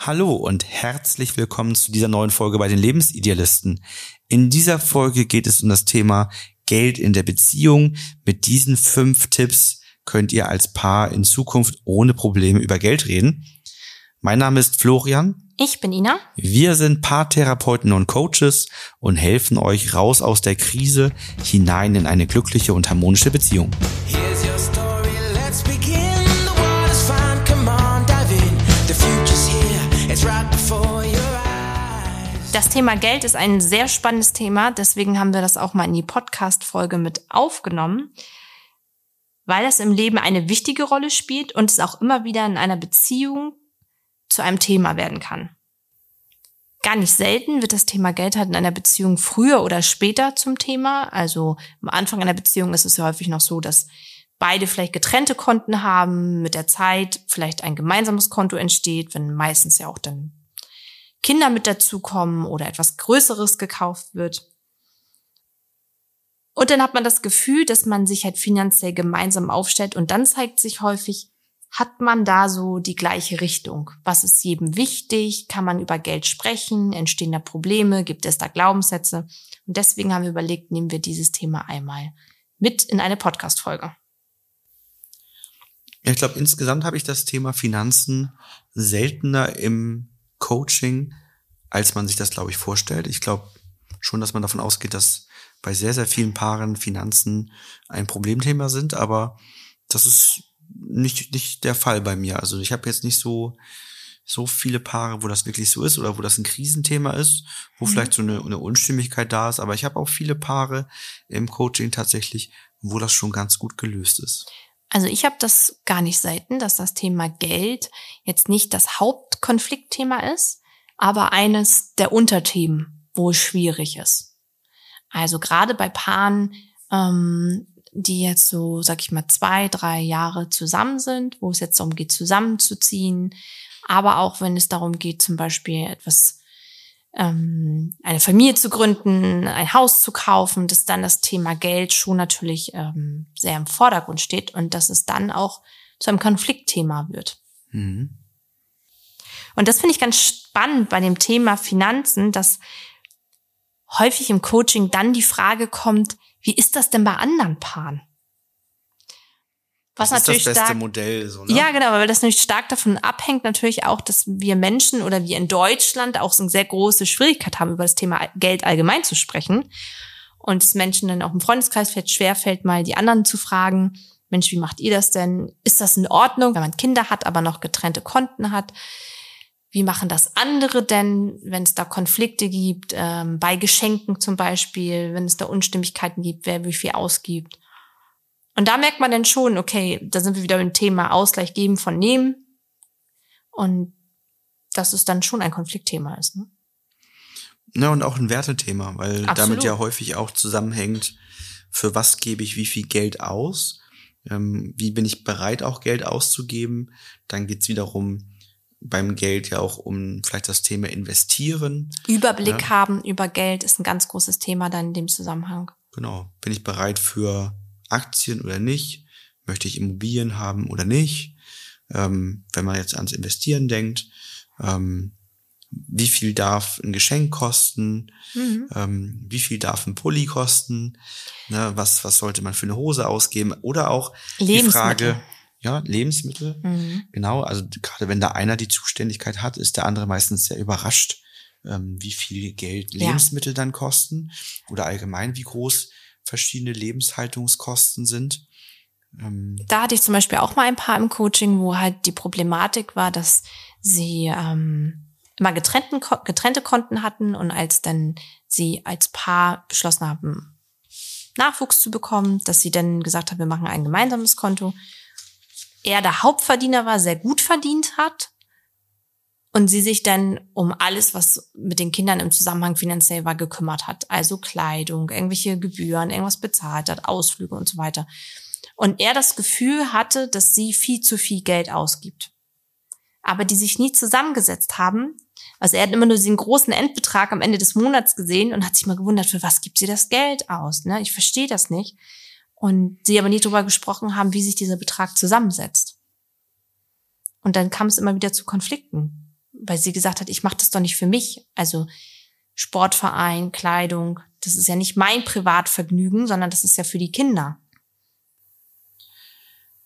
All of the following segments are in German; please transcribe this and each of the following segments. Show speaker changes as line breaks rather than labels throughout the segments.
Hallo und herzlich willkommen zu dieser neuen Folge bei den Lebensidealisten. In dieser Folge geht es um das Thema Geld in der Beziehung. Mit diesen fünf Tipps könnt ihr als Paar in Zukunft ohne Probleme über Geld reden. Mein Name ist Florian.
Ich bin Ina.
Wir sind Paartherapeuten und Coaches und helfen euch raus aus der Krise hinein in eine glückliche und harmonische Beziehung.
Here's
Das Thema Geld ist ein sehr spannendes Thema, deswegen haben wir das auch mal in die Podcast-Folge mit aufgenommen, weil das im Leben eine wichtige Rolle spielt und es auch immer wieder in einer Beziehung zu einem Thema werden kann. Gar nicht selten wird das Thema Geld halt in einer Beziehung früher oder später zum Thema. Also am Anfang einer Beziehung ist es ja häufig noch so, dass beide vielleicht getrennte Konten haben, mit der Zeit vielleicht ein gemeinsames Konto entsteht, wenn meistens ja auch dann Kinder mit dazukommen oder etwas Größeres gekauft wird. Und dann hat man das Gefühl, dass man sich halt finanziell gemeinsam aufstellt und dann zeigt sich häufig, hat man da so die gleiche Richtung? Was ist jedem wichtig? Kann man über Geld sprechen? Entstehen da Probleme? Gibt es da Glaubenssätze? Und deswegen haben wir überlegt, nehmen wir dieses Thema einmal mit in eine Podcast-Folge.
Ja, ich glaube, insgesamt habe ich das Thema Finanzen seltener im Coaching, als man sich das, glaube ich, vorstellt. Ich glaube schon, dass man davon ausgeht, dass bei sehr, sehr vielen Paaren Finanzen ein Problemthema sind, aber das ist nicht, nicht der Fall bei mir. Also ich habe jetzt nicht so, so viele Paare, wo das wirklich so ist oder wo das ein Krisenthema ist, wo
Mhm.
vielleicht so eine, eine Unstimmigkeit da ist. Aber ich habe auch viele Paare im Coaching tatsächlich, wo das schon ganz gut gelöst ist.
Also ich habe das gar nicht selten, dass das Thema Geld jetzt nicht das Hauptkonfliktthema ist, aber eines der Unterthemen, wo es schwierig ist. Also gerade bei Paaren, ähm, die jetzt so, sag ich mal, zwei, drei Jahre zusammen sind, wo es jetzt darum geht, zusammenzuziehen, aber auch wenn es darum geht, zum Beispiel etwas, ähm, eine Familie zu gründen, ein Haus zu kaufen, dass dann das Thema Geld schon natürlich ähm, sehr im Vordergrund steht und dass es dann auch zu einem Konfliktthema wird.
Mhm.
Und das finde ich ganz spannend bei dem Thema Finanzen, dass häufig im Coaching dann die Frage kommt, wie ist das denn bei anderen Paaren? Was
das ist
natürlich
das beste
stark,
Modell. So, ne?
ja, genau, weil das natürlich stark davon abhängt, natürlich auch, dass wir Menschen oder wir in Deutschland auch so eine sehr große Schwierigkeit haben, über das Thema Geld allgemein zu sprechen. Und es Menschen dann auch im Freundeskreis vielleicht schwerfällt, mal die anderen zu fragen, Mensch, wie macht ihr das denn? Ist das in Ordnung, wenn man Kinder hat, aber noch getrennte Konten hat? Wie machen das andere denn, wenn es da Konflikte gibt, ähm, bei Geschenken zum Beispiel, wenn es da Unstimmigkeiten gibt, wer wie viel ausgibt? Und da merkt man dann schon, okay, da sind wir wieder beim Thema Ausgleich geben von nehmen. Und dass es dann schon ein Konfliktthema ist. Ne?
Ja, und auch ein Wertethema, weil
Absolut.
damit ja häufig auch zusammenhängt, für was gebe ich wie viel Geld aus, ähm, wie bin ich bereit, auch Geld auszugeben. Dann geht's wiederum beim Geld ja auch um vielleicht das Thema Investieren.
Überblick
Ja.
haben über Geld ist ein ganz großes Thema dann in dem Zusammenhang.
Genau. Bin ich bereit für Aktien oder nicht? Möchte ich Immobilien haben oder nicht? Ähm, wenn man jetzt ans Investieren denkt, ähm, wie viel darf ein Geschenk kosten?
Mhm.
ähm, wie viel darf ein Pulli kosten, ne, was, was sollte man für eine Hose ausgeben oder auch die. Frage, ja, Lebensmittel,
Mhm.
genau, also gerade wenn da einer die Zuständigkeit hat, ist der andere meistens sehr überrascht, ähm, wie viel Geld
Ja.
Lebensmittel dann kosten oder allgemein, wie groß verschiedene Lebenshaltungskosten sind. Ähm,
Da hatte ich zum Beispiel auch mal ein paar im Coaching, wo halt die Problematik war, dass sie ähm, immer getrennten, getrennte Konten hatten und als dann sie als Paar beschlossen haben, Nachwuchs zu bekommen, dass sie dann gesagt haben, wir machen ein gemeinsames Konto. Er der Hauptverdiener war, sehr gut verdient hat und sie sich dann um alles, was mit den Kindern im Zusammenhang finanziell war, gekümmert hat. Also Kleidung, irgendwelche Gebühren, irgendwas bezahlt hat, Ausflüge und so weiter. Und er das Gefühl hatte, dass sie viel zu viel Geld ausgibt. Aber die sich nie zusammengesetzt haben. Also er hat immer nur diesen großen Endbetrag am Ende des Monats gesehen und hat sich mal gewundert, für was gibt sie das Geld aus? Ne? Ich verstehe das nicht. Und sie aber nie darüber gesprochen haben, wie sich dieser Betrag zusammensetzt. Und dann kam es immer wieder zu Konflikten. weil sie gesagt hat, ich mache das doch nicht für mich. Also Sportverein, Kleidung, das ist ja nicht mein Privatvergnügen, sondern das ist ja für die Kinder.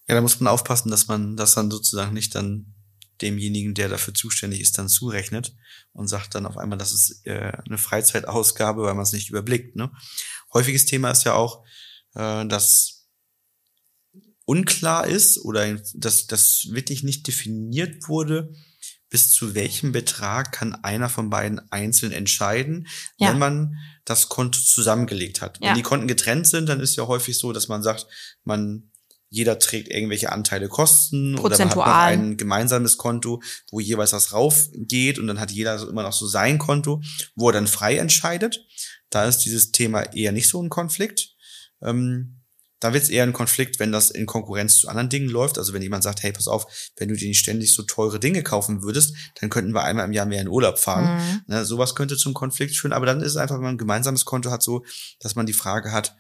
Ja, da muss man aufpassen, dass man das dann sozusagen nicht dann demjenigen, der dafür zuständig ist, dann zurechnet und sagt dann auf einmal, das ist äh, eine Freizeitausgabe, weil man es nicht überblickt. Ne? Häufiges Thema ist ja auch, äh, dass unklar ist oder dass das wirklich nicht definiert wurde, bis zu welchem Betrag kann einer von beiden einzeln entscheiden,
Ja.
wenn man das Konto zusammengelegt hat.
Ja.
Wenn die Konten getrennt sind, dann ist ja häufig so, dass man sagt, man jeder trägt irgendwelche Anteile Kosten oder man hat noch
Prozentual.
ein gemeinsames Konto, wo jeweils was raufgeht und dann hat jeder immer noch so sein Konto, wo er dann frei entscheidet. Da ist dieses Thema eher nicht so ein Konflikt. Ähm, da wird es eher ein Konflikt, wenn das in Konkurrenz zu anderen Dingen läuft. Also wenn jemand sagt, hey, pass auf, wenn du dir nicht ständig so teure Dinge kaufen würdest, dann könnten wir einmal im Jahr mehr in Urlaub fahren.
Mhm.
Ne, sowas könnte zum Konflikt führen. Aber dann ist es einfach, wenn man ein gemeinsames Konto hat, so, dass man die Frage hat,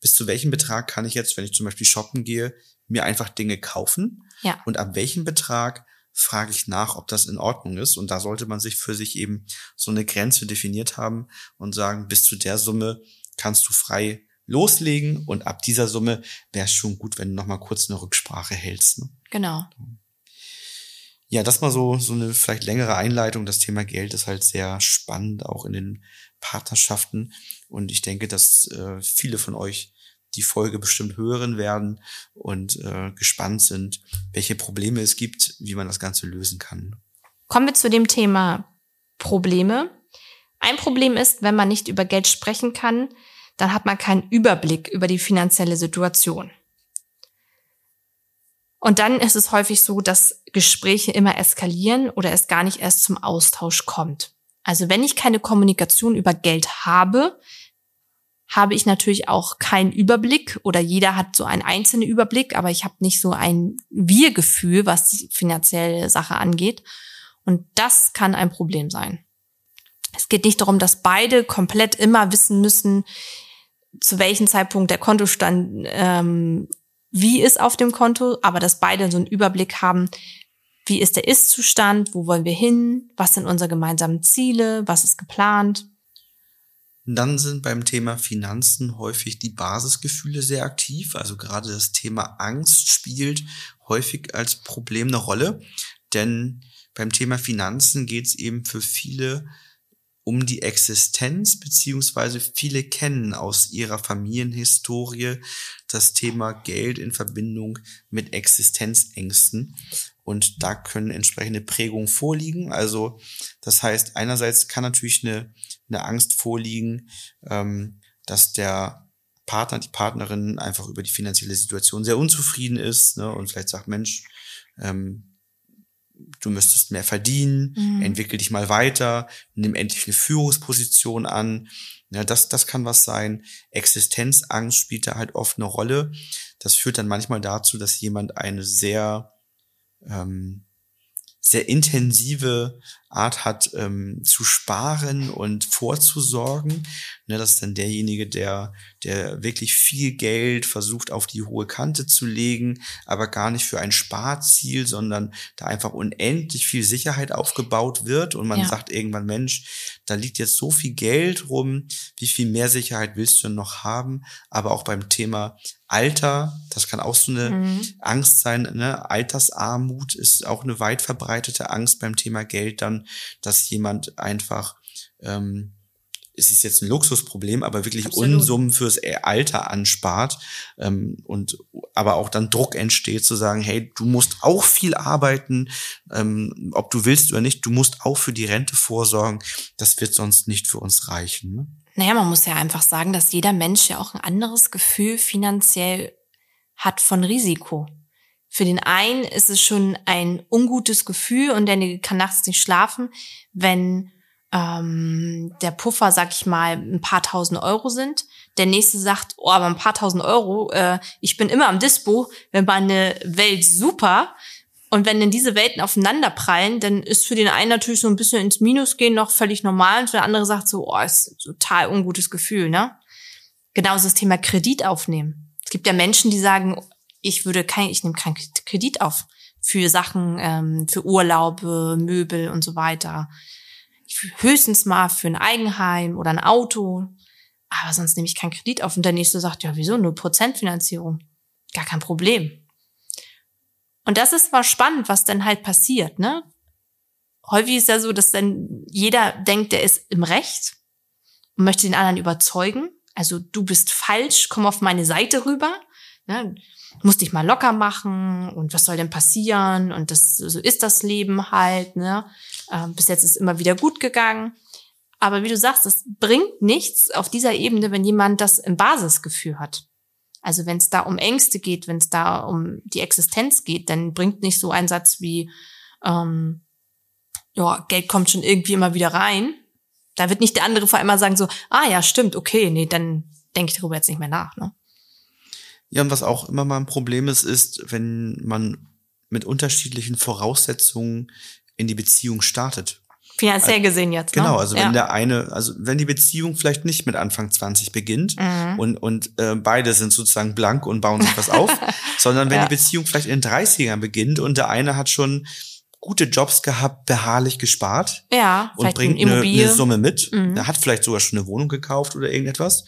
bis zu welchem Betrag kann ich jetzt, wenn ich zum Beispiel shoppen gehe, mir einfach Dinge kaufen?
Ja.
Und ab welchem Betrag frage ich nach, ob das in Ordnung ist? Und da sollte man sich für sich eben so eine Grenze definiert haben und sagen, bis zu der Summe kannst du frei loslegen und ab dieser Summe wäre es schon gut, wenn du noch mal kurz eine Rücksprache hältst. Ne?
Genau.
Ja, das mal so, so eine vielleicht längere Einleitung. Das Thema Geld ist halt sehr spannend, auch in den Partnerschaften. Und ich denke, dass äh, viele von euch die Folge bestimmt hören werden und äh, gespannt sind, welche Probleme es gibt, wie man das Ganze lösen kann.
Kommen wir zu dem Thema Probleme. Ein Problem ist, wenn man nicht über Geld sprechen kann, dann hat man keinen Überblick über die finanzielle Situation. Und dann ist es häufig so, dass Gespräche immer eskalieren oder es gar nicht erst zum Austausch kommt. Also wenn ich keine Kommunikation über Geld habe, habe ich natürlich auch keinen Überblick oder jeder hat so einen einzelnen Überblick, aber ich habe nicht so ein Wir-Gefühl, was die finanzielle Sache angeht. Und das kann ein Problem sein. Es geht nicht darum, dass beide komplett immer wissen müssen, zu welchem Zeitpunkt der Kontostand ähm, wie ist auf dem Konto, aber dass beide so einen Überblick haben, wie ist der Ist-Zustand, wo wollen wir hin, was sind unsere gemeinsamen Ziele, was ist geplant.
Dann sind beim Thema Finanzen häufig die Basisgefühle sehr aktiv. Also gerade das Thema Angst spielt häufig als Problem eine Rolle. Denn beim Thema Finanzen geht es eben für viele um die Existenz, beziehungsweise viele kennen aus ihrer Familienhistorie das Thema Geld in Verbindung mit Existenzängsten. Und da können entsprechende Prägungen vorliegen. Also das heißt, einerseits kann natürlich eine, eine Angst vorliegen, ähm, dass der Partner, die Partnerin einfach über die finanzielle Situation sehr unzufrieden ist ne, und vielleicht sagt, Mensch, ähm, du müsstest mehr verdienen,
Mhm.
entwickel dich mal weiter, nimm endlich eine Führungsposition an. Ja, das, das kann was sein. Existenzangst spielt da halt oft eine Rolle. Das führt dann manchmal dazu, dass jemand eine sehr, ähm, sehr intensive Art hat, ähm, zu sparen und vorzusorgen. Ne, das ist dann derjenige, der, der wirklich viel Geld versucht auf die hohe Kante zu legen, aber gar nicht für ein Sparziel, sondern da einfach unendlich viel Sicherheit aufgebaut wird und man
Ja.
sagt irgendwann, Mensch, da liegt jetzt so viel Geld rum, wie viel mehr Sicherheit willst du noch haben? Aber auch beim Thema Alter, das kann auch so eine
Mhm.
Angst sein, ne? Altersarmut ist auch eine weit verbreitete Angst beim Thema Geld dann, dass jemand einfach, ähm, es ist jetzt ein Luxusproblem, aber wirklich
Absolut.
Unsummen fürs Alter anspart ähm, und aber auch dann Druck entsteht zu sagen, hey, du musst auch viel arbeiten, ähm, ob du willst oder nicht, du musst auch für die Rente vorsorgen, das wird sonst nicht für uns reichen. Ne?
Naja, man muss ja einfach sagen, dass jeder Mensch ja auch ein anderes Gefühl finanziell hat von Risiko. Für den einen ist es schon ein ungutes Gefühl und der kann nachts nicht schlafen, wenn ähm, der Puffer, sag ich mal, ein paar tausend Euro sind. Der nächste sagt, oh, aber ein paar tausend Euro, äh, ich bin immer am Dispo, wenn meine Welt super. Und wenn dann diese Welten aufeinander prallen, dann ist für den einen natürlich so ein bisschen ins Minus gehen noch völlig normal und für den andere sagt so, oh, ist total ungutes Gefühl, ne? Genauso das Thema Kredit aufnehmen. Es gibt ja Menschen, die sagen, ich würde kein, ich nehme keinen Kredit auf. für Sachen, ähm, für Urlaube, Möbel und so weiter. Höchstens mal für ein Eigenheim oder ein Auto. Aber sonst nehme ich keinen Kredit auf. Und der nächste sagt, ja, wieso? Nur Prozentfinanzierung. Gar kein Problem. Und das ist mal spannend, was dann halt passiert, ne? Häufig ist ja so, dass dann jeder denkt, der ist im Recht und möchte den anderen überzeugen. Also du bist falsch, komm auf meine Seite rüber. Ne? Musst dich mal locker machen und was soll denn passieren? Und das so ist das Leben halt. Ne? Ähm, bis jetzt ist immer wieder gut gegangen. Aber wie du sagst, es bringt nichts auf dieser Ebene, wenn jemand das im Basisgefühl hat. Also wenn es da um Ängste geht, wenn es da um die Existenz geht, dann bringt nicht so ein Satz wie, ähm, ja, Geld kommt schon irgendwie immer wieder rein. Da wird nicht der andere vor einmal sagen so, ah ja, stimmt, okay, nee, dann denke ich darüber jetzt nicht mehr nach. Ne?
Ja, und was auch immer mal ein Problem ist, ist, wenn man mit unterschiedlichen Voraussetzungen in die Beziehung startet.
Finanziell gesehen jetzt.
Genau,
ne?
also
ja.
wenn der eine, also wenn die Beziehung vielleicht nicht mit Anfang 20 beginnt
Mhm.
und, und äh, beide sind sozusagen blank und bauen sich was auf, sondern wenn
Ja.
die Beziehung vielleicht in den 30ern beginnt und der eine hat schon gute Jobs gehabt, beharrlich gespart
ja,
und bringt
eine
eine, Summe mit.
Mhm.
Der hat vielleicht sogar schon eine Wohnung gekauft oder irgendetwas.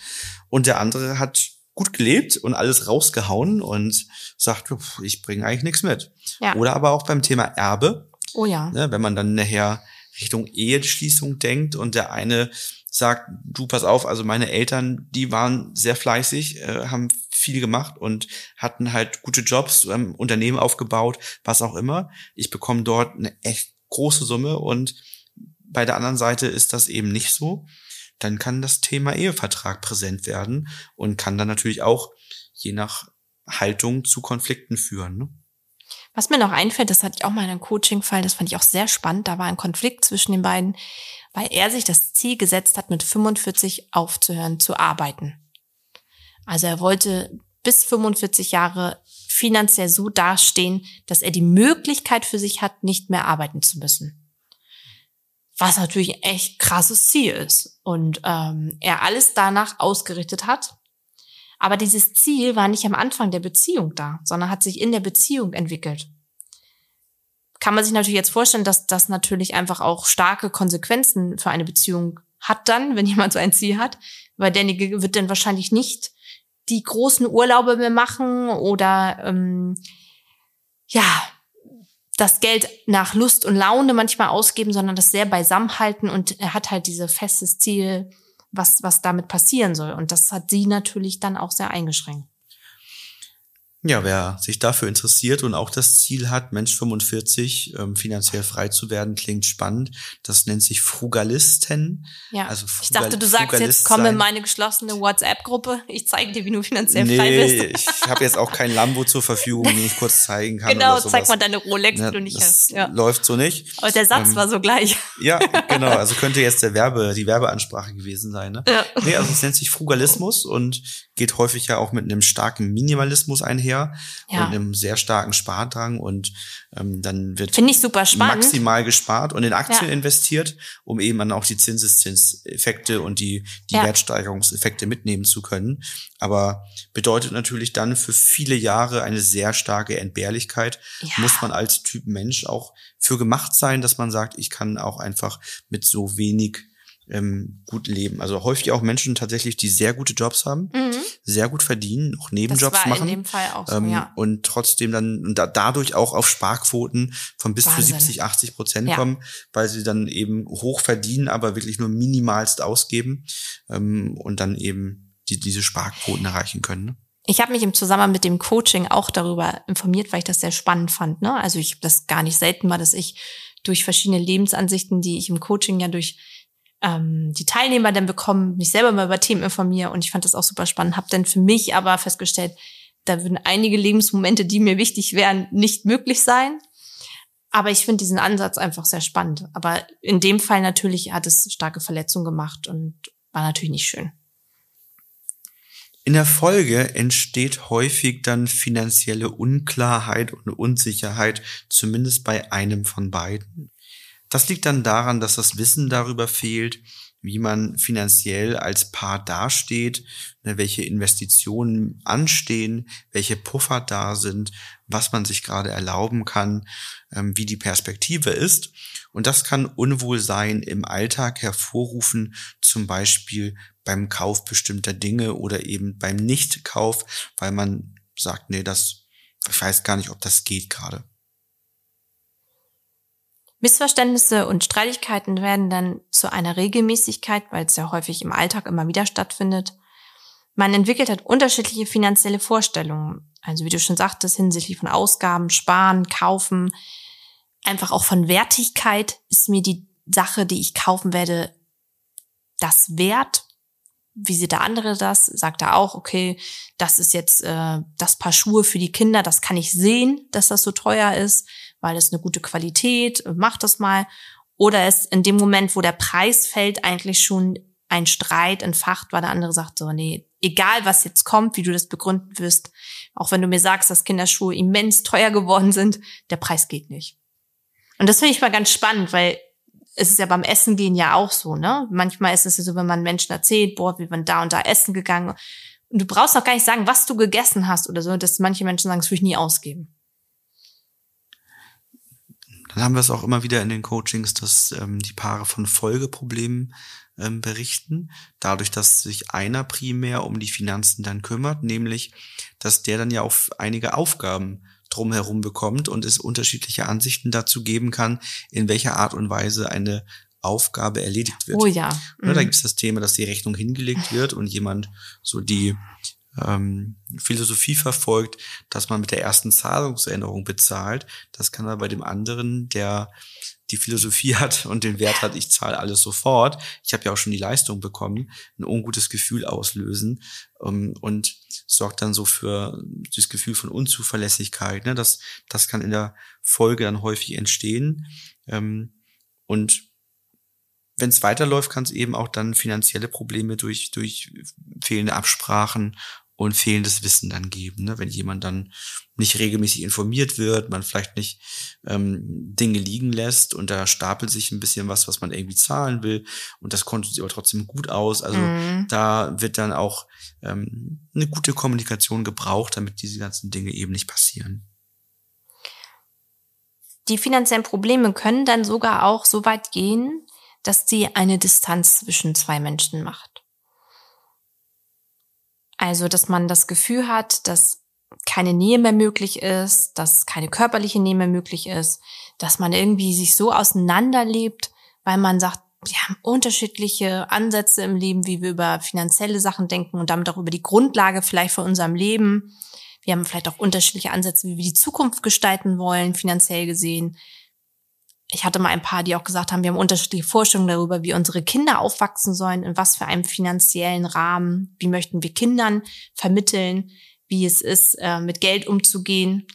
Und der andere hat gut gelebt und alles rausgehauen und sagt, "Pff, ich bringe eigentlich nichts mit.
Ja.
Oder aber auch beim Thema Erbe,
oh ja.
ne, wenn man dann nachher Richtung Eheschließung denkt und der eine sagt, du pass auf, also meine Eltern, die waren sehr fleißig, äh, haben viel gemacht und hatten halt gute Jobs, ähm, Unternehmen aufgebaut, was auch immer. Ich bekomme dort eine echt große Summe und bei der anderen Seite ist das eben nicht so. Dann kann das Thema Ehevertrag präsent werden und kann dann natürlich auch je nach Haltung zu Konflikten führen. Ne?
Was mir noch einfällt, das hatte ich auch mal in einem Coaching-Fall, das fand ich auch sehr spannend. Da war ein Konflikt zwischen den beiden, weil er sich das Ziel gesetzt hat, mit 45 aufzuhören zu arbeiten. Also er wollte bis 45 Jahre finanziell so dastehen, dass er die Möglichkeit für sich hat, nicht mehr arbeiten zu müssen. Was natürlich ein echt krasses Ziel ist. Und ähm, er alles danach ausgerichtet hat. Aber dieses Ziel war nicht am Anfang der Beziehung da, sondern hat sich in der Beziehung entwickelt. Kann man sich natürlich jetzt vorstellen, dass das natürlich einfach auch starke Konsequenzen für eine Beziehung hat dann, wenn jemand so ein Ziel hat, weil derjenige wird dann wahrscheinlich nicht die großen Urlaube mehr machen oder ähm, ja das Geld nach Lust und Laune manchmal ausgeben, sondern das sehr beisammen halten und er hat halt dieses festes Ziel, was, was damit passieren soll. Und das hat sie natürlich dann auch sehr eingeschränkt.
Ja, wer sich dafür interessiert und auch das Ziel hat, Mensch 45 ähm, finanziell frei zu werden, klingt spannend. Das nennt sich Frugalisten.
Ja.
Also
ich dachte, du
Frugal-
sagst
Frugalist
jetzt, komm in meine geschlossene WhatsApp-Gruppe. Ich zeige dir, wie du finanziell frei
Nee,
bist.
ich habe jetzt auch kein Lambo zur Verfügung, den ich kurz zeigen kann.
genau,
oder sowas.
zeig mal deine Rolex,
Ja,
die du nicht
das
hast. Ja.
läuft so nicht.
Aber der Satz
Ähm,
war so gleich.
Ja, genau. Also könnte jetzt der Werbe, die Werbeansprache gewesen sein. Ne?
Ja.
Nee, also es nennt sich Frugalismus und geht häufig ja auch mit einem starken Minimalismus einher
Ja.
und einem sehr starken Spardrang und ähm, dann wird maximal gespart und in Aktien
Ja.
investiert, um eben dann auch die Zinseszinseffekte und die, die
Ja.
Wertsteigerungseffekte mitnehmen zu können. Aber bedeutet natürlich dann für viele Jahre eine sehr starke Entbehrlichkeit. Muss man als Typ Mensch auch für gemacht sein, dass man sagt, ich kann auch einfach mit so wenig ähm, gut leben. Also häufig auch Menschen tatsächlich, die sehr gute Jobs haben,
Mhm.
sehr gut verdienen, auch
Das
Nebenjobs
war
machen.
in dem Fall auch so,
Ähm,
ja.
Und trotzdem dann und da, dadurch auch auf Sparquoten von bis
Wahnsinn.
zu 70, 80 Prozent
Ja.
kommen, weil sie dann eben hoch verdienen, aber wirklich nur minimalst ausgeben ähm, und dann eben die, diese Sparquoten erreichen können. Ne?
Ich habe mich im Zusammenhang mit dem Coaching auch darüber informiert, weil ich das sehr spannend fand. Ne? Also ich habe das gar nicht selten mal, dass ich durch verschiedene Lebensansichten, die ich im Coaching ja durch ähm, die Teilnehmer dann bekommen, mich selber mal über Themen informiere und ich fand das auch super spannend. Habe dann für mich aber festgestellt, da würden einige Lebensmomente, die mir wichtig wären, nicht möglich sein. Aber ich finde diesen Ansatz einfach sehr spannend. Aber in dem Fall natürlich hat es starke Verletzungen gemacht und war natürlich nicht schön.
In der Folge entsteht häufig dann finanzielle Unklarheit und Unsicherheit, zumindest bei einem von beiden. Das liegt dann daran, dass das Wissen darüber fehlt, wie man finanziell als Paar dasteht, ne, welche Investitionen anstehen, welche Puffer da sind, was man sich gerade erlauben kann, ähm, wie die Perspektive ist. Und das kann Unwohlsein im Alltag hervorrufen, zum Beispiel beim Kauf bestimmter Dinge oder eben beim Nichtkauf, weil man sagt, nee, das, ich weiß gar nicht, ob das geht gerade.
Missverständnisse und Streitigkeiten werden dann zu einer Regelmäßigkeit, weil es ja häufig im Alltag immer wieder stattfindet. Man entwickelt halt unterschiedliche finanzielle Vorstellungen. Also wie du schon sagtest, hinsichtlich von Ausgaben, Sparen, Kaufen, einfach auch von Wertigkeit ist mir die Sache, die ich kaufen werde, das wert. Wie sieht der andere das? Sagt er auch, okay, das ist jetzt äh, das Paar Schuhe für die Kinder, das kann ich sehen, dass das so teuer ist weil es eine gute Qualität, mach das mal. Oder es in dem Moment, wo der Preis fällt, eigentlich schon ein Streit entfacht, weil der andere sagt so, nee, egal was jetzt kommt, wie du das begründen wirst, auch wenn du mir sagst, dass Kinderschuhe immens teuer geworden sind, der Preis geht nicht. Und das finde ich mal ganz spannend, weil es ist ja beim Essen gehen ja auch so, ne? Manchmal ist es ja so, wenn man Menschen erzählt, boah, wir waren da und da essen gegangen. Und du brauchst auch gar nicht sagen, was du gegessen hast oder so, dass manche Menschen sagen, das würde ich nie ausgeben.
Dann haben wir es auch immer wieder in den Coachings, dass ähm, die Paare von Folgeproblemen ähm, berichten, dadurch, dass sich einer primär um die Finanzen dann kümmert, nämlich, dass der dann ja auch einige Aufgaben drumherum bekommt und es unterschiedliche Ansichten dazu geben kann, in welcher Art und Weise eine Aufgabe erledigt wird.
Oh ja.
Mhm. Da gibt es das Thema, dass die Rechnung hingelegt wird und jemand so die ähm, Philosophie verfolgt, dass man mit der ersten Zahlungserinnerung bezahlt. Das kann aber bei dem anderen, der die Philosophie hat und den Wert hat, ich zahle alles sofort, ich habe ja auch schon die Leistung bekommen, ein ungutes Gefühl auslösen ähm, und sorgt dann so für das Gefühl von Unzuverlässigkeit. Ne? Das, das kann in der Folge dann häufig entstehen. Ähm, und wenn es weiterläuft, kann es eben auch dann finanzielle Probleme durch, durch fehlende Absprachen und fehlendes Wissen dann geben. Ne? Wenn jemand dann nicht regelmäßig informiert wird, man vielleicht nicht ähm, Dinge liegen lässt und da stapelt sich ein bisschen was, was man irgendwie zahlen will und das konnte sie aber trotzdem gut aus. Also mhm. da wird dann auch ähm, eine gute Kommunikation gebraucht, damit diese ganzen Dinge eben nicht passieren.
Die finanziellen Probleme können dann sogar auch so weit gehen, dass sie eine Distanz zwischen zwei Menschen macht. Also, dass man das Gefühl hat, dass keine Nähe mehr möglich ist, dass keine körperliche Nähe mehr möglich ist, dass man irgendwie sich so auseinanderlebt, weil man sagt, wir haben unterschiedliche Ansätze im Leben, wie wir über finanzielle Sachen denken und damit auch über die Grundlage vielleicht von unserem Leben. Wir haben vielleicht auch unterschiedliche Ansätze, wie wir die Zukunft gestalten wollen, finanziell gesehen ich hatte mal ein paar, die auch gesagt haben, wir haben unterschiedliche Vorstellungen darüber, wie unsere Kinder aufwachsen sollen, in was für einem finanziellen Rahmen, wie möchten wir Kindern vermitteln, wie es ist, äh, mit Geld umzugehen.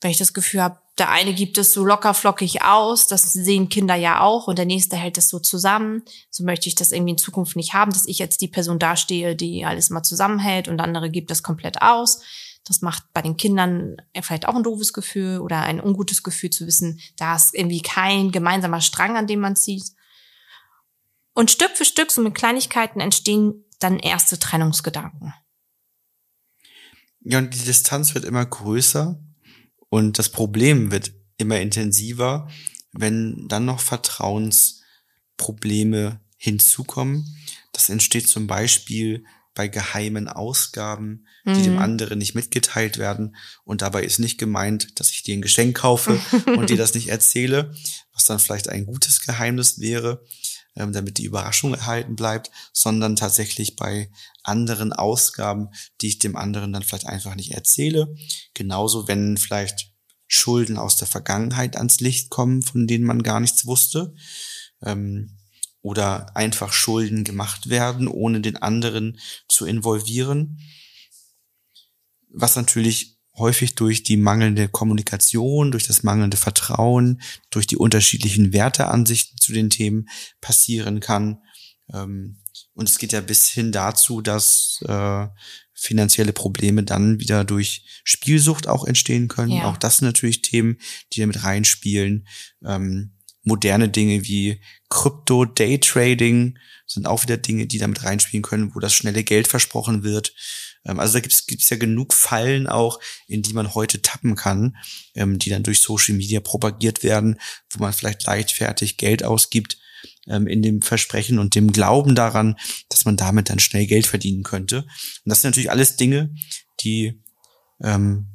Wenn ich das Gefühl habe, der eine gibt es so locker flockig aus, das sehen Kinder ja auch, und der nächste hält es so zusammen. So möchte ich das irgendwie in Zukunft nicht haben, dass ich jetzt die Person dastehe, die alles mal zusammenhält und andere gibt das komplett aus. Das macht bei den Kindern vielleicht auch ein doofes Gefühl oder ein ungutes Gefühl zu wissen, da ist irgendwie kein gemeinsamer Strang, an dem man zieht. Und Stück für Stück, so mit Kleinigkeiten, entstehen dann erste Trennungsgedanken.
Ja, und die Distanz wird immer größer und das Problem wird immer intensiver, wenn dann noch Vertrauensprobleme hinzukommen. Das entsteht zum Beispiel bei geheimen Ausgaben, die mhm. dem anderen nicht mitgeteilt werden. Und dabei ist nicht gemeint, dass ich dir ein Geschenk kaufe und dir das nicht erzähle, was dann vielleicht ein gutes Geheimnis wäre, ähm, damit die Überraschung erhalten bleibt, sondern tatsächlich bei anderen Ausgaben, die ich dem anderen dann vielleicht einfach nicht erzähle. Genauso, wenn vielleicht Schulden aus der Vergangenheit ans Licht kommen, von denen man gar nichts wusste. Ähm, oder einfach Schulden gemacht werden, ohne den anderen zu involvieren. Was natürlich häufig durch die mangelnde Kommunikation, durch das mangelnde Vertrauen, durch die unterschiedlichen Werteansichten zu den Themen passieren kann. Ähm, und es geht ja bis hin dazu, dass äh, finanzielle Probleme dann wieder durch Spielsucht auch entstehen können. Ja. Auch das sind natürlich Themen, die da mit reinspielen. Ähm, moderne Dinge wie Krypto, Daytrading sind auch wieder Dinge, die damit reinspielen können, wo das schnelle Geld versprochen wird. Ähm, also da gibt es ja genug Fallen auch, in die man heute tappen kann, ähm, die dann durch Social Media propagiert werden, wo man vielleicht leichtfertig Geld ausgibt ähm, in dem Versprechen und dem Glauben daran, dass man damit dann schnell Geld verdienen könnte. Und das sind natürlich alles Dinge, die ähm,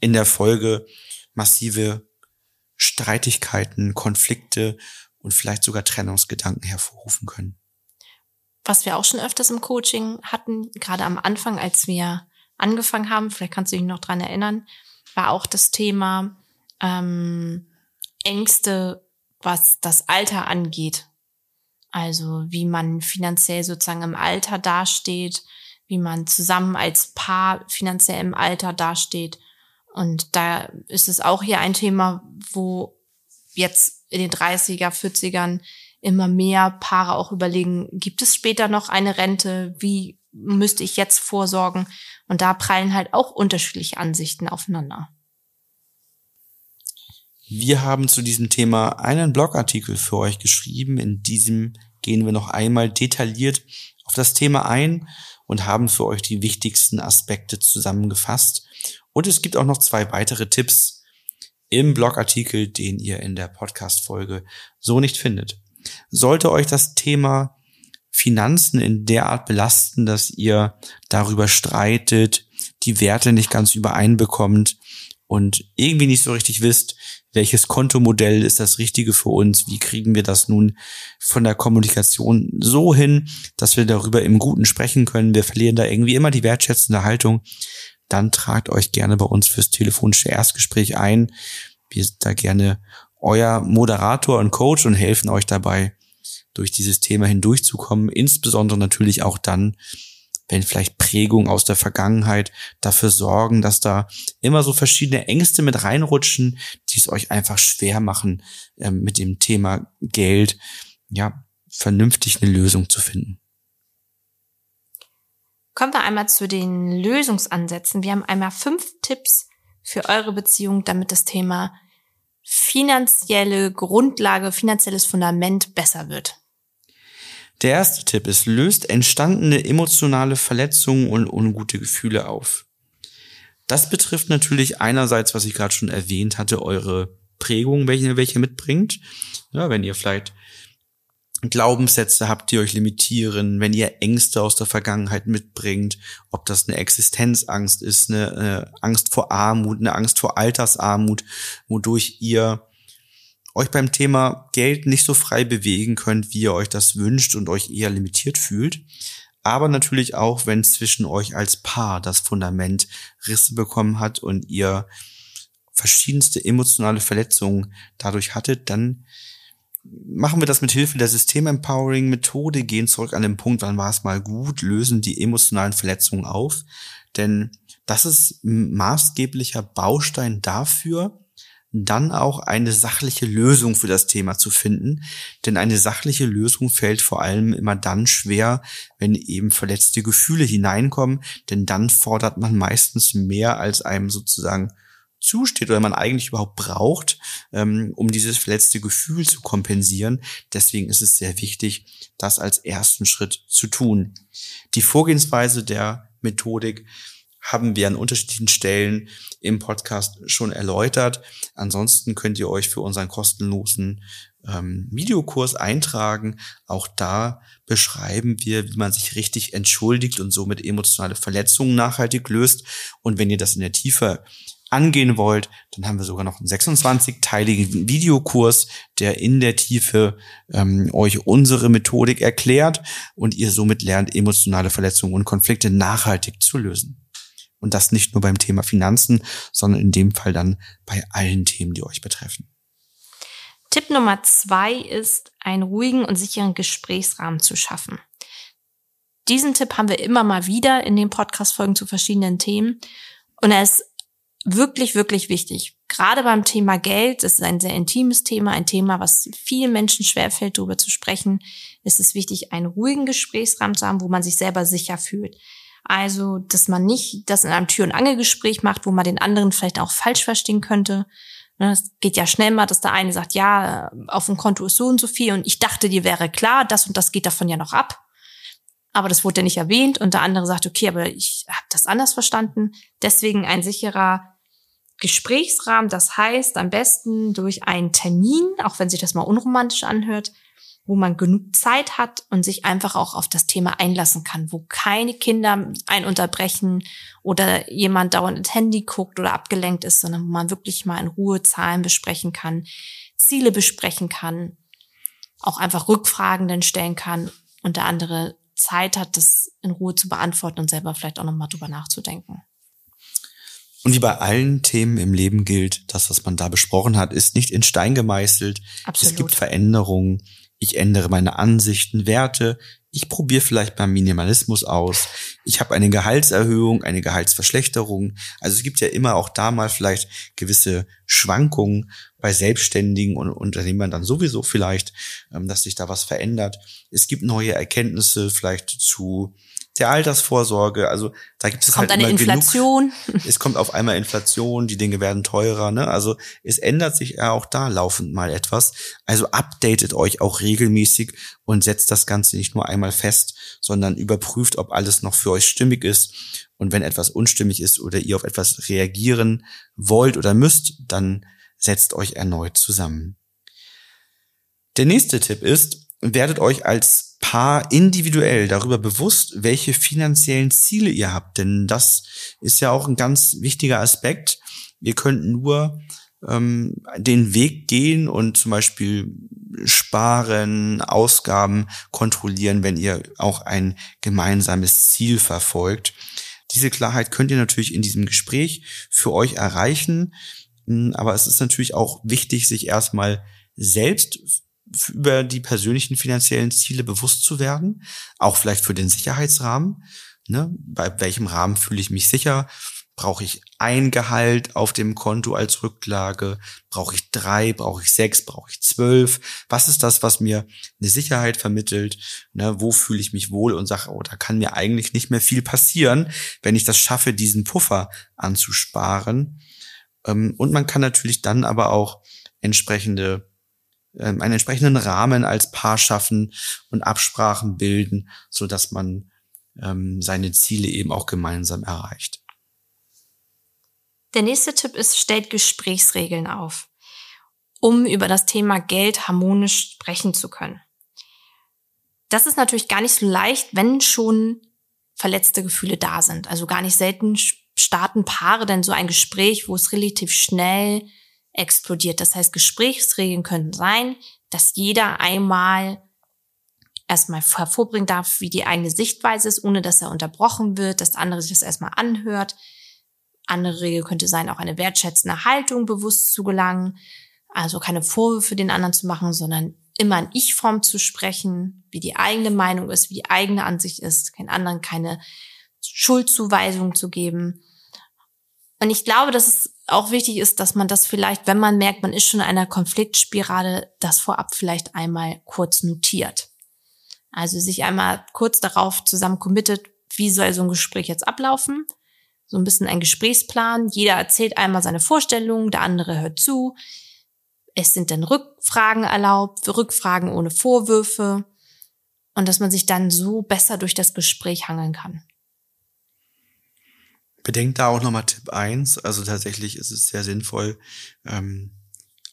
in der Folge massive Streitigkeiten, Konflikte und vielleicht sogar Trennungsgedanken hervorrufen können.
Was wir auch schon öfters im Coaching hatten, gerade am Anfang, als wir angefangen haben, vielleicht kannst du dich noch dran erinnern, war auch das Thema ähm, Ängste, was das Alter angeht. Also wie man finanziell sozusagen im Alter dasteht, wie man zusammen als Paar finanziell im Alter dasteht. Und da ist es auch hier ein Thema, wo jetzt in den 30er, 40ern immer mehr Paare auch überlegen, gibt es später noch eine Rente? Wie müsste ich jetzt vorsorgen? Und da prallen halt auch unterschiedliche Ansichten aufeinander.
Wir haben zu diesem Thema einen Blogartikel für euch geschrieben. In diesem gehen wir noch einmal detailliert auf das Thema ein und haben für euch die wichtigsten Aspekte zusammengefasst. Und es gibt auch noch zwei weitere Tipps im Blogartikel, den ihr in der Podcast-Folge so nicht findet. Sollte euch das Thema Finanzen in der Art belasten, dass ihr darüber streitet, die Werte nicht ganz übereinbekommt und irgendwie nicht so richtig wisst, welches Kontomodell ist das Richtige für uns, wie kriegen wir das nun von der Kommunikation so hin, dass wir darüber im Guten sprechen können. Wir verlieren da irgendwie immer die wertschätzende Haltung. Dann tragt euch gerne bei uns fürs telefonische Erstgespräch ein. Wir sind da gerne euer Moderator und Coach und helfen euch dabei, durch dieses Thema hindurchzukommen. Insbesondere natürlich auch dann, wenn vielleicht Prägungen aus der Vergangenheit dafür sorgen, dass da immer so verschiedene Ängste mit reinrutschen, die es euch einfach schwer machen, ähm, mit dem Thema Geld, ja, vernünftig eine Lösung zu finden.
Kommen wir einmal zu den Lösungsansätzen. Wir haben einmal fünf Tipps für eure Beziehung, damit das Thema finanzielle Grundlage, finanzielles Fundament besser wird.
Der erste Tipp ist, löst entstandene emotionale Verletzungen und ungute Gefühle auf. Das betrifft natürlich einerseits, was ich gerade schon erwähnt hatte, eure Prägung, welche, welche mitbringt. Ja, wenn ihr vielleicht Glaubenssätze habt, die euch limitieren, wenn ihr Ängste aus der Vergangenheit mitbringt, ob das eine Existenzangst ist, eine, eine Angst vor Armut, eine Angst vor Altersarmut, wodurch ihr euch beim Thema Geld nicht so frei bewegen könnt, wie ihr euch das wünscht und euch eher limitiert fühlt. Aber natürlich auch, wenn zwischen euch als Paar das Fundament Risse bekommen hat und ihr verschiedenste emotionale Verletzungen dadurch hattet, dann machen wir das mit Hilfe der System-Empowering-Methode, gehen zurück an den Punkt, wann war es mal gut, lösen die emotionalen Verletzungen auf. Denn das ist maßgeblicher Baustein dafür, dann auch eine sachliche Lösung für das Thema zu finden. Denn eine sachliche Lösung fällt vor allem immer dann schwer, wenn eben verletzte Gefühle hineinkommen, denn dann fordert man meistens mehr, als einem sozusagen zusteht oder man eigentlich überhaupt braucht, ähm, um dieses verletzte Gefühl zu kompensieren. Deswegen ist es sehr wichtig, das als ersten Schritt zu tun. Die Vorgehensweise der Methodik haben wir an unterschiedlichen Stellen im Podcast schon erläutert. Ansonsten könnt ihr euch für unseren kostenlosen ähm, Videokurs eintragen. Auch da beschreiben wir, wie man sich richtig entschuldigt und somit emotionale Verletzungen nachhaltig löst. Und wenn ihr das in der Tiefe angehen wollt, dann haben wir sogar noch einen 26-teiligen Videokurs, der in der Tiefe ähm, euch unsere Methodik erklärt und ihr somit lernt, emotionale Verletzungen und Konflikte nachhaltig zu lösen. Und das nicht nur beim Thema Finanzen, sondern in dem Fall dann bei allen Themen, die euch betreffen.
Tipp Nummer zwei ist, einen ruhigen und sicheren Gesprächsrahmen zu schaffen. Diesen Tipp haben wir immer mal wieder in den Podcast-Folgen zu verschiedenen Themen. Und er ist wirklich, wirklich wichtig. Gerade beim Thema Geld, das ist ein sehr intimes Thema, ein Thema, was vielen Menschen schwerfällt, darüber zu sprechen, ist es wichtig, einen ruhigen Gesprächsrahmen zu haben, wo man sich selber sicher fühlt. Also, dass man nicht das in einem Tür- und Angelgespräch macht, wo man den anderen vielleicht auch falsch verstehen könnte. Ne, es geht ja schnell mal, dass der eine sagt, ja, auf dem Konto ist so und so viel und ich dachte, dir wäre klar, das und das geht davon ja noch ab. aber das wurde ja nicht erwähnt und der andere sagt, okay, aber ich habe das anders verstanden. Deswegen ein sicherer Gesprächsrahmen, das heißt am besten durch einen Termin, auch wenn sich das mal unromantisch anhört, wo man genug Zeit hat und sich einfach auch auf das Thema einlassen kann, wo keine Kinder ein unterbrechen oder jemand dauernd ins Handy guckt oder abgelenkt ist, sondern wo man wirklich mal in Ruhe Zahlen besprechen kann, Ziele besprechen kann, auch einfach Rückfragen dann stellen kann und der andere Zeit hat, das in Ruhe zu beantworten und selber vielleicht auch nochmal drüber nachzudenken.
Und wie bei allen Themen im Leben gilt, das, was man da besprochen hat, ist nicht in Stein gemeißelt.
Absolut.
Es gibt Veränderungen. Ich ändere meine Ansichten, Werte. Ich probiere vielleicht beim Minimalismus aus. Ich habe eine Gehaltserhöhung, eine Gehaltsverschlechterung. Also es gibt ja immer auch da mal vielleicht gewisse Schwankungen bei Selbstständigen und Unternehmern dann sowieso vielleicht, ähm, dass sich da was verändert. Es gibt neue Erkenntnisse vielleicht zu der Altersvorsorge. Also da gibt es
Kommt
halt
eine Inflation.
Genug. Es kommt auf einmal Inflation, die Dinge werden teurer. Ne? Also es ändert sich ja auch da laufend mal etwas. Also updatet euch auch regelmäßig und setzt das Ganze nicht nur einmal fest, sondern überprüft, ob alles noch für euch stimmig ist. Und wenn etwas unstimmig ist oder ihr auf etwas reagieren wollt oder müsst, dann setzt euch erneut zusammen. Der nächste Tipp ist, werdet euch als Paar individuell darüber bewusst, welche finanziellen Ziele ihr habt. Denn das ist ja auch ein ganz wichtiger Aspekt. Ihr könnt nur ähm, den Weg gehen und zum Beispiel sparen, Ausgaben kontrollieren, wenn ihr auch ein gemeinsames Ziel verfolgt. Diese Klarheit könnt ihr natürlich in diesem Gespräch für euch erreichen. Aber es ist natürlich auch wichtig, sich erstmal selbst über die persönlichen finanziellen Ziele bewusst zu werden, auch vielleicht für den Sicherheitsrahmen. Ne? Bei welchem Rahmen fühle ich mich sicher? Brauche ich ein Gehalt auf dem Konto als Rücklage? Brauche ich drei? Brauche ich sechs? Brauche ich zwölf? Was ist das, was mir eine Sicherheit vermittelt? Ne? Wo fühle ich mich wohl und sage, oh, da kann mir eigentlich nicht mehr viel passieren, wenn ich das schaffe, diesen Puffer anzusparen. Ähm, und man kann natürlich dann aber auch entsprechende ähm, einen entsprechenden Rahmen als Paar schaffen und Absprachen bilden, so dass man ähm, seine Ziele eben auch gemeinsam erreicht.
Der nächste Tipp ist, stellt Gesprächsregeln auf, um über das Thema Geld harmonisch sprechen zu können. Das ist natürlich gar nicht so leicht, wenn schon verletzte Gefühle da sind. Also gar nicht selten starten Paare denn so ein Gespräch, wo es relativ schnell explodiert. Das heißt, Gesprächsregeln könnten sein, dass jeder einmal erstmal hervorbringen darf, wie die eigene Sichtweise ist, ohne dass er unterbrochen wird, dass der andere sich das erstmal anhört. Andere Regel könnte sein, auch eine wertschätzende Haltung bewusst zu gelangen. Also keine Vorwürfe den anderen zu machen, sondern immer in Ich-Form zu sprechen, wie die eigene Meinung ist, wie die eigene Ansicht ist, keinen anderen keine Schuldzuweisung zu geben. Und ich glaube, dass es auch wichtig ist, dass man das vielleicht, wenn man merkt, man ist schon in einer Konfliktspirale, das vorab vielleicht einmal kurz notiert. Also sich einmal kurz darauf zusammen committet, wie soll so ein Gespräch jetzt ablaufen. So ein bisschen ein Gesprächsplan. Jeder erzählt einmal seine Vorstellungen, der andere hört zu. Es sind dann Rückfragen erlaubt, Rückfragen ohne Vorwürfe. Und dass man sich dann so besser durch das Gespräch hangeln kann.
Bedenkt da auch nochmal Tipp eins. Also tatsächlich ist es sehr sinnvoll, ähm,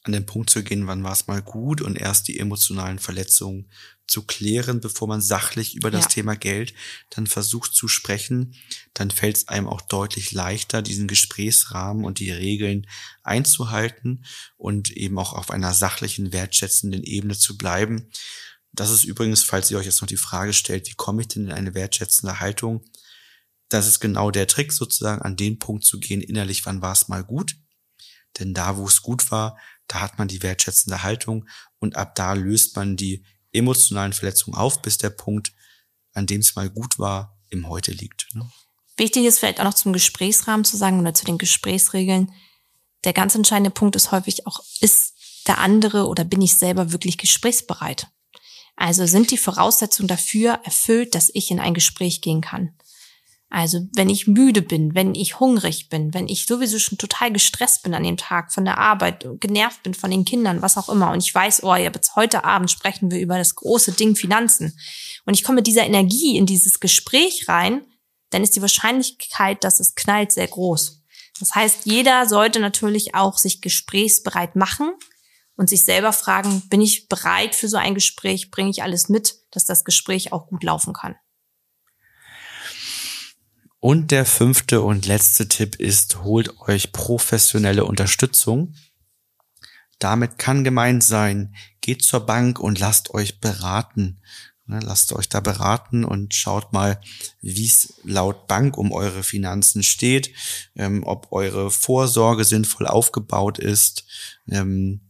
an den Punkt zu gehen, wann war es mal gut und erst die emotionalen Verletzungen zu klären, bevor man sachlich über das
Ja.
Thema Geld dann versucht zu sprechen. Dann fällt es einem auch deutlich leichter, diesen Gesprächsrahmen und die Regeln einzuhalten und eben auch auf einer sachlichen, wertschätzenden Ebene zu bleiben. Das ist übrigens, falls ihr euch jetzt noch die Frage stellt, wie komme ich denn in eine wertschätzende Haltung? Das ist genau der Trick, sozusagen an den Punkt zu gehen, innerlich, wann war es mal gut? Denn da, wo es gut war, da hat man die wertschätzende Haltung und ab da löst man die emotionalen Verletzungen auf, bis der Punkt, an dem es mal gut war, im Heute liegt. Ne?
Wichtig ist vielleicht auch noch zum Gesprächsrahmen zu sagen oder zu den Gesprächsregeln. Der ganz entscheidende Punkt ist häufig auch, ist der andere oder bin ich selber wirklich gesprächsbereit? Also sind die Voraussetzungen dafür erfüllt, dass ich in ein Gespräch gehen kann? Also wenn ich müde bin, wenn ich hungrig bin, wenn ich sowieso schon total gestresst bin an dem Tag von der Arbeit, genervt bin von den Kindern, was auch immer, und ich weiß, oh, jetzt heute Abend sprechen wir über das große Ding Finanzen, und ich komme mit dieser Energie in dieses Gespräch rein, dann ist die Wahrscheinlichkeit, dass es knallt, sehr groß. Das heißt, jeder sollte natürlich auch sich gesprächsbereit machen und sich selber fragen, bin ich bereit für so ein Gespräch, bringe ich alles mit, dass das Gespräch auch gut laufen kann.
Und der fünfte und letzte Tipp ist, holt euch professionelle Unterstützung. Damit kann gemeint sein, geht zur Bank und lasst euch beraten. Ne, lasst euch da beraten und schaut mal, wie es laut Bank um eure Finanzen steht, ähm, ob eure Vorsorge sinnvoll aufgebaut ist. Ähm,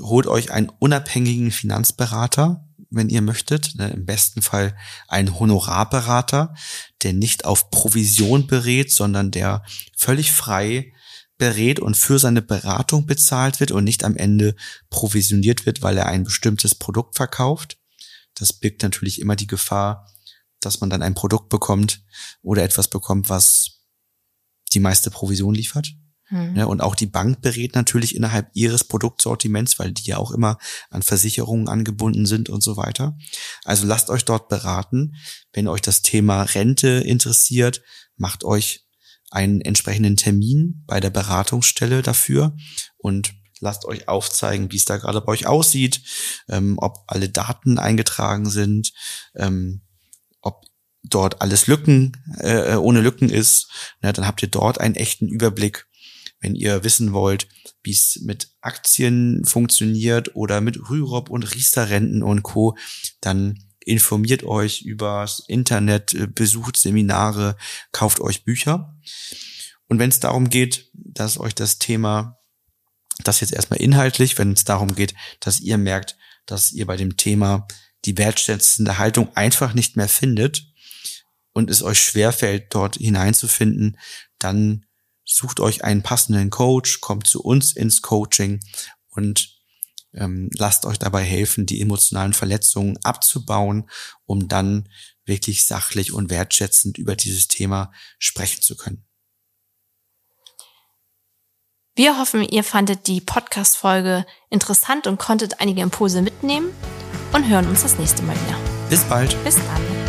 holt euch einen unabhängigen Finanzberater, wenn ihr möchtet. Ne? Im besten Fall ein Honorarberater, der nicht auf Provision berät, sondern der völlig frei berät und für seine Beratung bezahlt wird und nicht am Ende provisioniert wird, weil er ein bestimmtes Produkt verkauft. Das birgt natürlich immer die Gefahr, dass man dann ein Produkt bekommt oder etwas bekommt, was die meiste Provision liefert. Mhm. Ja, und auch die Bank berät natürlich innerhalb ihres Produktsortiments, weil die ja auch immer an Versicherungen angebunden sind und so weiter. Also lasst euch dort beraten. Wenn euch das Thema Rente interessiert, macht euch einen entsprechenden Termin bei der Beratungsstelle dafür und lasst euch aufzeigen, wie es da gerade bei euch aussieht, ähm, ob alle Daten eingetragen sind, ähm, ob dort alles Lücken äh, ohne Lücken ist. Ja, dann habt ihr dort einen echten Überblick wenn ihr wissen wollt, wie es mit Aktien funktioniert oder mit Rürup und Riester-Renten und Co., dann informiert euch übers Internet, äh, besucht Seminare, kauft euch Bücher. Und wenn es darum geht, dass euch das Thema, das jetzt erstmal inhaltlich, wenn es darum geht, dass ihr merkt, dass ihr bei dem Thema die wertschätzende Haltung einfach nicht mehr findet und es euch schwerfällt, dort hineinzufinden, dann sucht euch einen passenden Coach, kommt zu uns ins Coaching und ähm, lasst euch dabei helfen, die emotionalen Verletzungen abzubauen, um dann wirklich sachlich und wertschätzend über dieses Thema sprechen zu können.
Wir hoffen, ihr fandet die Podcast-Folge interessant und konntet einige Impulse mitnehmen und hören uns das nächste Mal wieder.
Bis bald.
Bis dann.